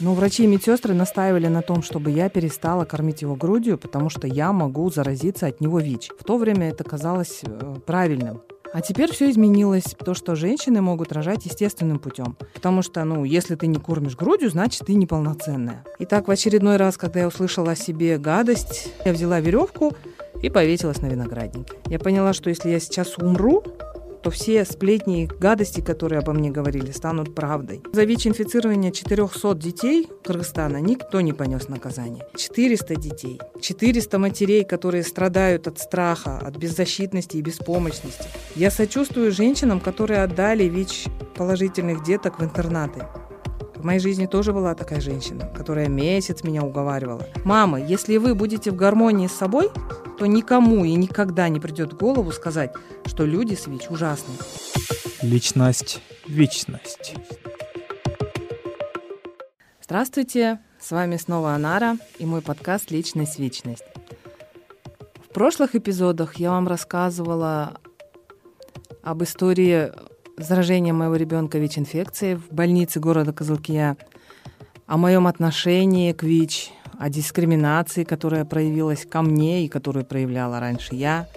Но врачи и медсестры настаивали на том, чтобы я перестала кормить его грудью, потому что я могу заразиться от него ВИЧ. В то время это казалось э, правильным. А теперь все изменилось. То, что женщины могут рожать естественным путем. Потому что, ну, если ты не кормишь грудью, значит, ты неполноценная. Итак, в очередной раз, когда я услышала о себе гадость, я взяла веревку и повесилась на винограднике. Я поняла, что если я сейчас умру, то все сплетни и гадости, которые обо мне говорили, станут правдой. За ВИЧ-инфицирование 400 детей Кыргызстана никто не понес наказание. 400 детей, 400 матерей, которые страдают от страха, от беззащитности и беспомощности. Я сочувствую женщинам, которые отдали ВИЧ положительных деток в интернаты. В моей жизни тоже была такая женщина, которая месяц меня уговаривала. Мама, если вы будете в гармонии с собой, то никому и никогда не придет в голову сказать, что люди с ВИЧ ужасны. Личность, вечность. Здравствуйте, с вами снова Анара и мой подкаст «Личность, вечность». В прошлых эпизодах я вам рассказывала об истории заражения моего ребенка ВИЧ-инфекцией в больнице города Козылкия, о моем отношении к ВИЧ, о дискриминации, которая проявилась ко мне и которую проявляла раньше я,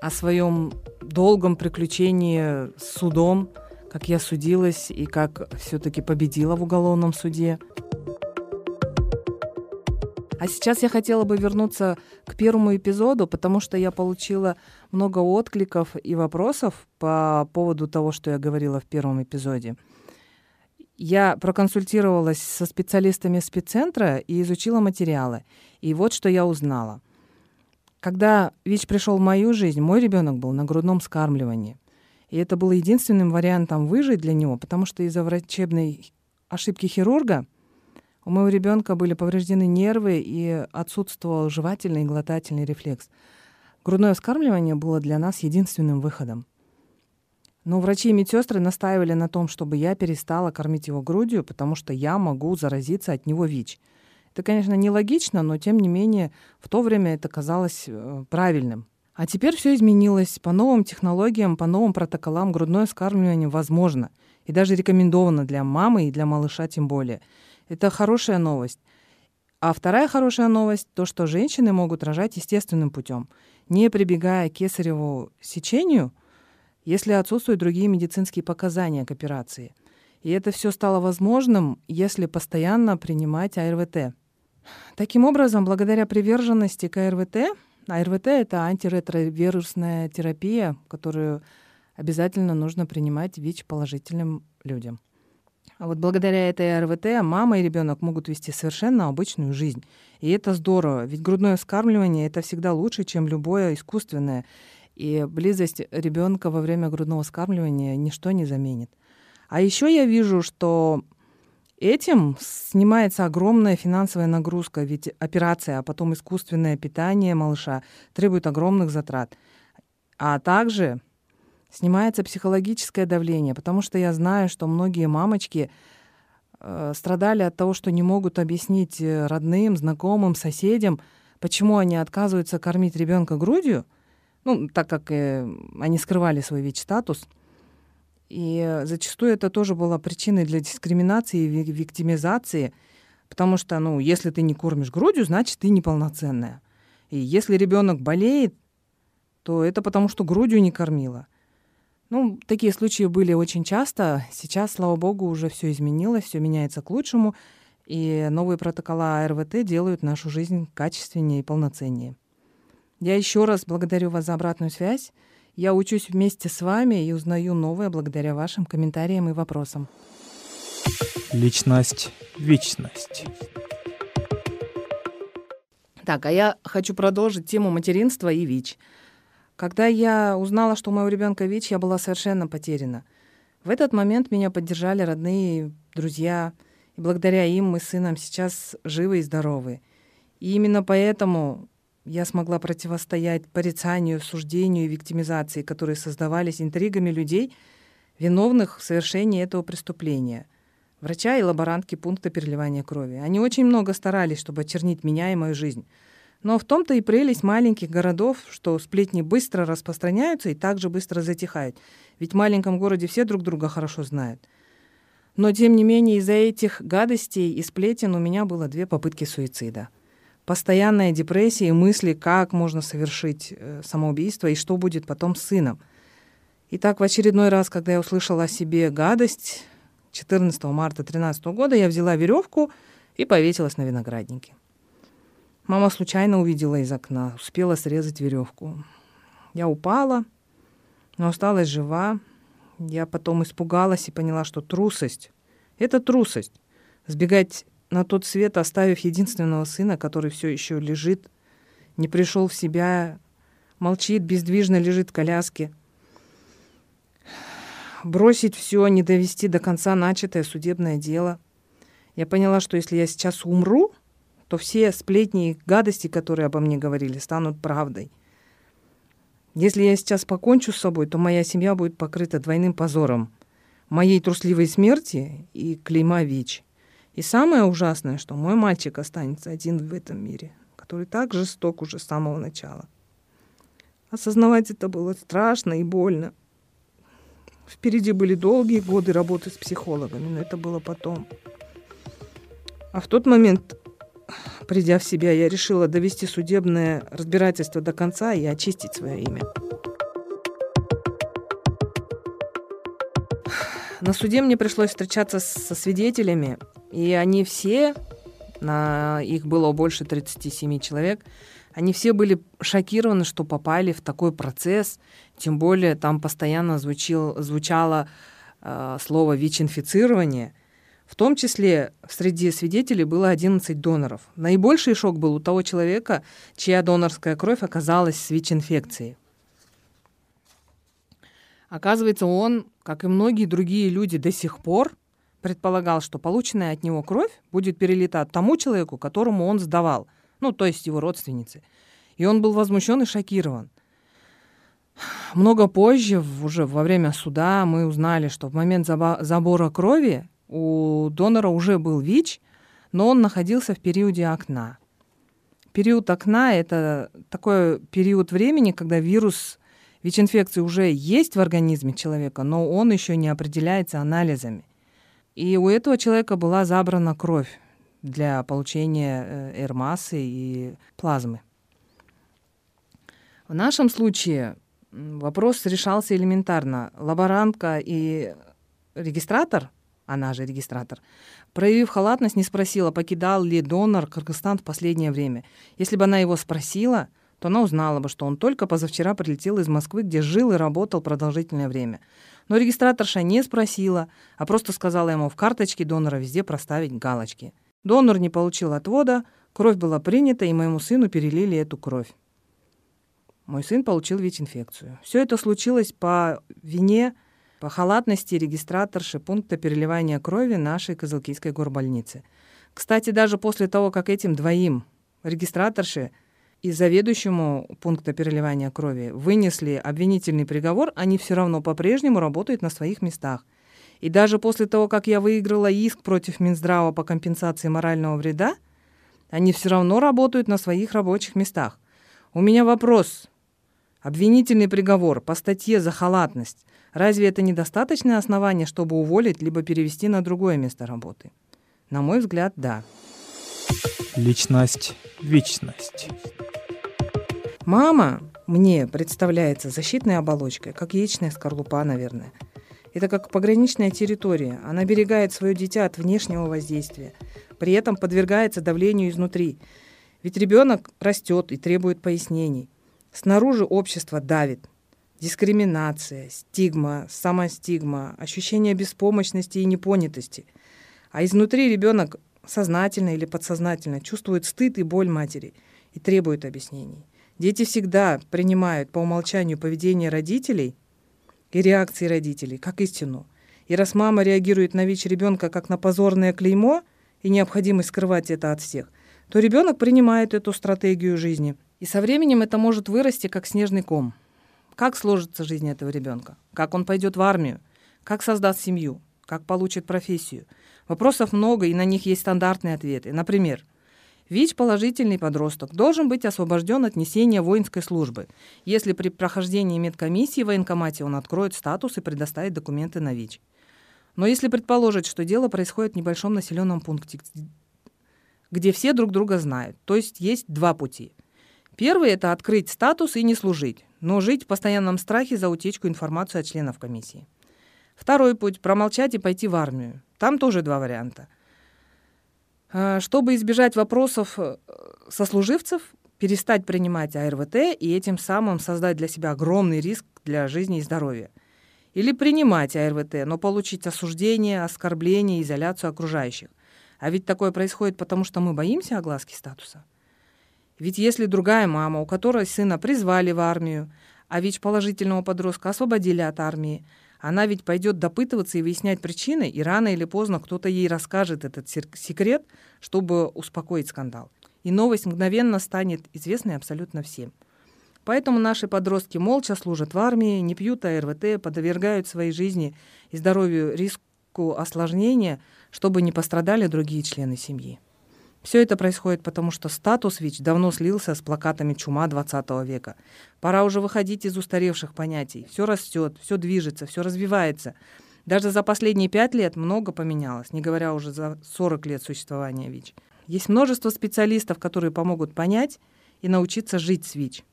о своем долгом приключении с судом, как я судилась и как все-таки победила в уголовном суде. А сейчас я хотела бы вернуться к первому эпизоду, потому что я получила много откликов и вопросов по поводу того, что я говорила в первом эпизоде. Я проконсультировалась со специалистами спеццентра и изучила материалы. И вот что я узнала. Когда ВИЧ пришел в мою жизнь, мой ребенок был на грудном скармливании. И это было единственным вариантом выжить для него, потому что из-за врачебной ошибки хирурга у моего ребенка были повреждены нервы и отсутствовал жевательный и глотательный рефлекс. Грудное вскармливание было для нас единственным выходом. Но врачи и медсестры настаивали на том, чтобы я перестала кормить его грудью, потому что я могу заразиться от него ВИЧ. Это, конечно, нелогично, но тем не менее в то время это казалось э, правильным. А теперь все изменилось. По новым технологиям, по новым протоколам грудное вскармливание возможно. И даже рекомендовано для мамы и для малыша тем более. Это хорошая новость. А вторая хорошая новость — то, что женщины могут рожать естественным путем, не прибегая к кесареву сечению — если отсутствуют другие медицинские показания к операции. И это все стало возможным, если постоянно принимать АРВТ. Таким образом, благодаря приверженности к АРВТ, АРВТ — это антиретровирусная терапия, которую обязательно нужно принимать ВИЧ-положительным людям. А вот благодаря этой АРВТ мама и ребенок могут вести совершенно обычную жизнь. И это здорово, ведь грудное вскармливание — это всегда лучше, чем любое искусственное. И близость ребенка во время грудного скармливания ничто не заменит. А еще я вижу, что этим снимается огромная финансовая нагрузка, ведь операция, а потом искусственное питание малыша требует огромных затрат. А также снимается психологическое давление, потому что я знаю, что многие мамочки э, страдали от того, что не могут объяснить э, родным, знакомым, соседям, почему они отказываются кормить ребенка грудью – ну, так как э, они скрывали свой ВИЧ-статус. И зачастую это тоже было причиной для дискриминации и виктимизации, потому что, ну, если ты не кормишь грудью, значит, ты неполноценная. И если ребенок болеет, то это потому, что грудью не кормила. Ну, такие случаи были очень часто. Сейчас, слава богу, уже все изменилось, все меняется к лучшему, и новые протокола АРВТ делают нашу жизнь качественнее и полноценнее. Я еще раз благодарю вас за обратную связь. Я учусь вместе с вами и узнаю новое благодаря вашим комментариям и вопросам. Личность, вечность. Так, а я хочу продолжить тему материнства и ВИЧ. Когда я узнала, что у моего ребенка ВИЧ, я была совершенно потеряна. В этот момент меня поддержали родные, друзья, и благодаря им мы с сыном сейчас живы и здоровы. И именно поэтому я смогла противостоять порицанию, суждению и виктимизации, которые создавались интригами людей, виновных в совершении этого преступления. Врача и лаборантки пункта переливания крови. Они очень много старались, чтобы очернить меня и мою жизнь. Но в том-то и прелесть маленьких городов, что сплетни быстро распространяются и также быстро затихают. Ведь в маленьком городе все друг друга хорошо знают. Но, тем не менее, из-за этих гадостей и сплетен у меня было две попытки суицида. Постоянная депрессия и мысли, как можно совершить э, самоубийство и что будет потом с сыном. И так в очередной раз, когда я услышала о себе гадость, 14 марта 2013 года я взяла веревку и повесилась на винограднике. Мама случайно увидела из окна, успела срезать веревку. Я упала, но осталась жива. Я потом испугалась и поняла, что трусость — это трусость. Сбегать на тот свет, оставив единственного сына, который все еще лежит, не пришел в себя, молчит, бездвижно лежит в коляске. Бросить все, не довести до конца начатое судебное дело. Я поняла, что если я сейчас умру, то все сплетни и гадости, которые обо мне говорили, станут правдой. Если я сейчас покончу с собой, то моя семья будет покрыта двойным позором. Моей трусливой смерти и клейма ВИЧ. И самое ужасное, что мой мальчик останется один в этом мире, который так жесток уже с самого начала. Осознавать это было страшно и больно. Впереди были долгие годы работы с психологами, но это было потом. А в тот момент Придя в себя, я решила довести судебное разбирательство до конца и очистить свое имя. На суде мне пришлось встречаться со свидетелями, и они все, на их было больше 37 человек, они все были шокированы, что попали в такой процесс, тем более там постоянно звучил, звучало э, слово ВИЧ-инфицирование – в том числе среди свидетелей было 11 доноров. Наибольший шок был у того человека, чья донорская кровь оказалась с ВИЧ-инфекцией. Оказывается, он, как и многие другие люди до сих пор, предполагал, что полученная от него кровь будет перелетать тому человеку, которому он сдавал, ну, то есть его родственнице. И он был возмущен и шокирован. Много позже, уже во время суда, мы узнали, что в момент забора крови у донора уже был ВИЧ, но он находился в периоде окна. Период окна — это такой период времени, когда вирус ВИЧ-инфекции уже есть в организме человека, но он еще не определяется анализами. И у этого человека была забрана кровь для получения эрмасы и плазмы. В нашем случае вопрос решался элементарно. Лаборантка и регистратор — она же регистратор, проявив халатность, не спросила, покидал ли донор Кыргызстан в последнее время. Если бы она его спросила, то она узнала бы, что он только позавчера прилетел из Москвы, где жил и работал продолжительное время. Но регистраторша не спросила, а просто сказала ему в карточке донора везде проставить галочки. Донор не получил отвода, кровь была принята, и моему сыну перелили эту кровь. Мой сын получил ВИЧ-инфекцию. Все это случилось по вине по халатности регистраторши пункта переливания крови нашей Козылкийской горбольницы. Кстати, даже после того, как этим двоим регистраторши и заведующему пункта переливания крови вынесли обвинительный приговор, они все равно по-прежнему работают на своих местах. И даже после того, как я выиграла иск против Минздрава по компенсации морального вреда, они все равно работают на своих рабочих местах. У меня вопрос. Обвинительный приговор по статье за халатность Разве это недостаточное основание, чтобы уволить либо перевести на другое место работы? На мой взгляд, да. Личность, вечность. Мама мне представляется защитной оболочкой, как яичная скорлупа, наверное. Это как пограничная территория. Она берегает свое дитя от внешнего воздействия, при этом подвергается давлению изнутри. Ведь ребенок растет и требует пояснений. Снаружи общество давит, дискриминация, стигма, самостигма, ощущение беспомощности и непонятости. А изнутри ребенок сознательно или подсознательно чувствует стыд и боль матери и требует объяснений. Дети всегда принимают по умолчанию поведение родителей и реакции родителей как истину. И раз мама реагирует на ВИЧ ребенка как на позорное клеймо и необходимость скрывать это от всех, то ребенок принимает эту стратегию жизни. И со временем это может вырасти как снежный ком – как сложится жизнь этого ребенка? Как он пойдет в армию? Как создаст семью? Как получит профессию? Вопросов много, и на них есть стандартные ответы. Например, ВИЧ-положительный подросток должен быть освобожден от несения воинской службы, если при прохождении медкомиссии в военкомате он откроет статус и предоставит документы на ВИЧ. Но если предположить, что дело происходит в небольшом населенном пункте, где все друг друга знают, то есть есть два пути. Первый – это открыть статус и не служить, но жить в постоянном страхе за утечку информации от членов комиссии. Второй путь – промолчать и пойти в армию. Там тоже два варианта. А, чтобы избежать вопросов э, сослуживцев, перестать принимать АРВТ и этим самым создать для себя огромный риск для жизни и здоровья – или принимать АРВТ, но получить осуждение, оскорбление, изоляцию окружающих. А ведь такое происходит потому, что мы боимся огласки статуса. Ведь если другая мама, у которой сына призвали в армию, а ВИЧ положительного подростка освободили от армии, она ведь пойдет допытываться и выяснять причины, и рано или поздно кто-то ей расскажет этот секрет, чтобы успокоить скандал. И новость мгновенно станет известной абсолютно всем. Поэтому наши подростки молча служат в армии, не пьют АРВТ, подвергают своей жизни и здоровью риску осложнения, чтобы не пострадали другие члены семьи. Все это происходит потому, что статус ВИЧ давно слился с плакатами чума 20 века. Пора уже выходить из устаревших понятий. Все растет, все движется, все развивается. Даже за последние пять лет много поменялось, не говоря уже за 40 лет существования ВИЧ. Есть множество специалистов, которые помогут понять и научиться жить с ВИЧ.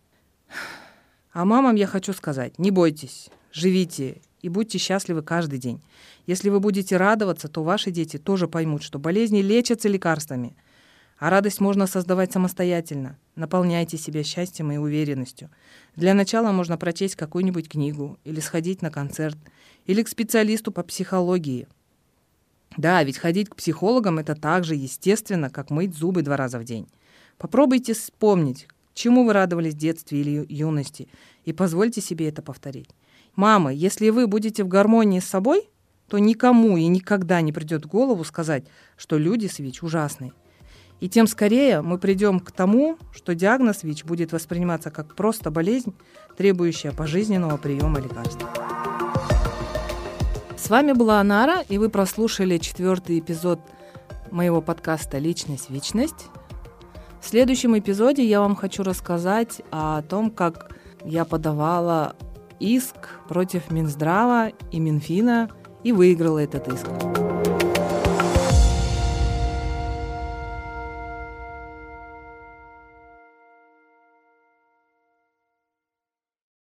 А мамам я хочу сказать, не бойтесь, живите и будьте счастливы каждый день. Если вы будете радоваться, то ваши дети тоже поймут, что болезни лечатся лекарствами, а радость можно создавать самостоятельно. Наполняйте себя счастьем и уверенностью. Для начала можно прочесть какую-нибудь книгу или сходить на концерт, или к специалисту по психологии. Да, ведь ходить к психологам – это так же естественно, как мыть зубы два раза в день. Попробуйте вспомнить, чему вы радовались в детстве или юности, и позвольте себе это повторить. Мамы, если вы будете в гармонии с собой, то никому и никогда не придет в голову сказать, что люди с ВИЧ ужасные. И тем скорее мы придем к тому, что диагноз ВИЧ будет восприниматься как просто болезнь, требующая пожизненного приема лекарств. С вами была Анара, и вы прослушали четвертый эпизод моего подкаста «Личность. Вечность». В следующем эпизоде я вам хочу рассказать о том, как я подавала иск против Минздрава и Минфина и выиграла этот иск.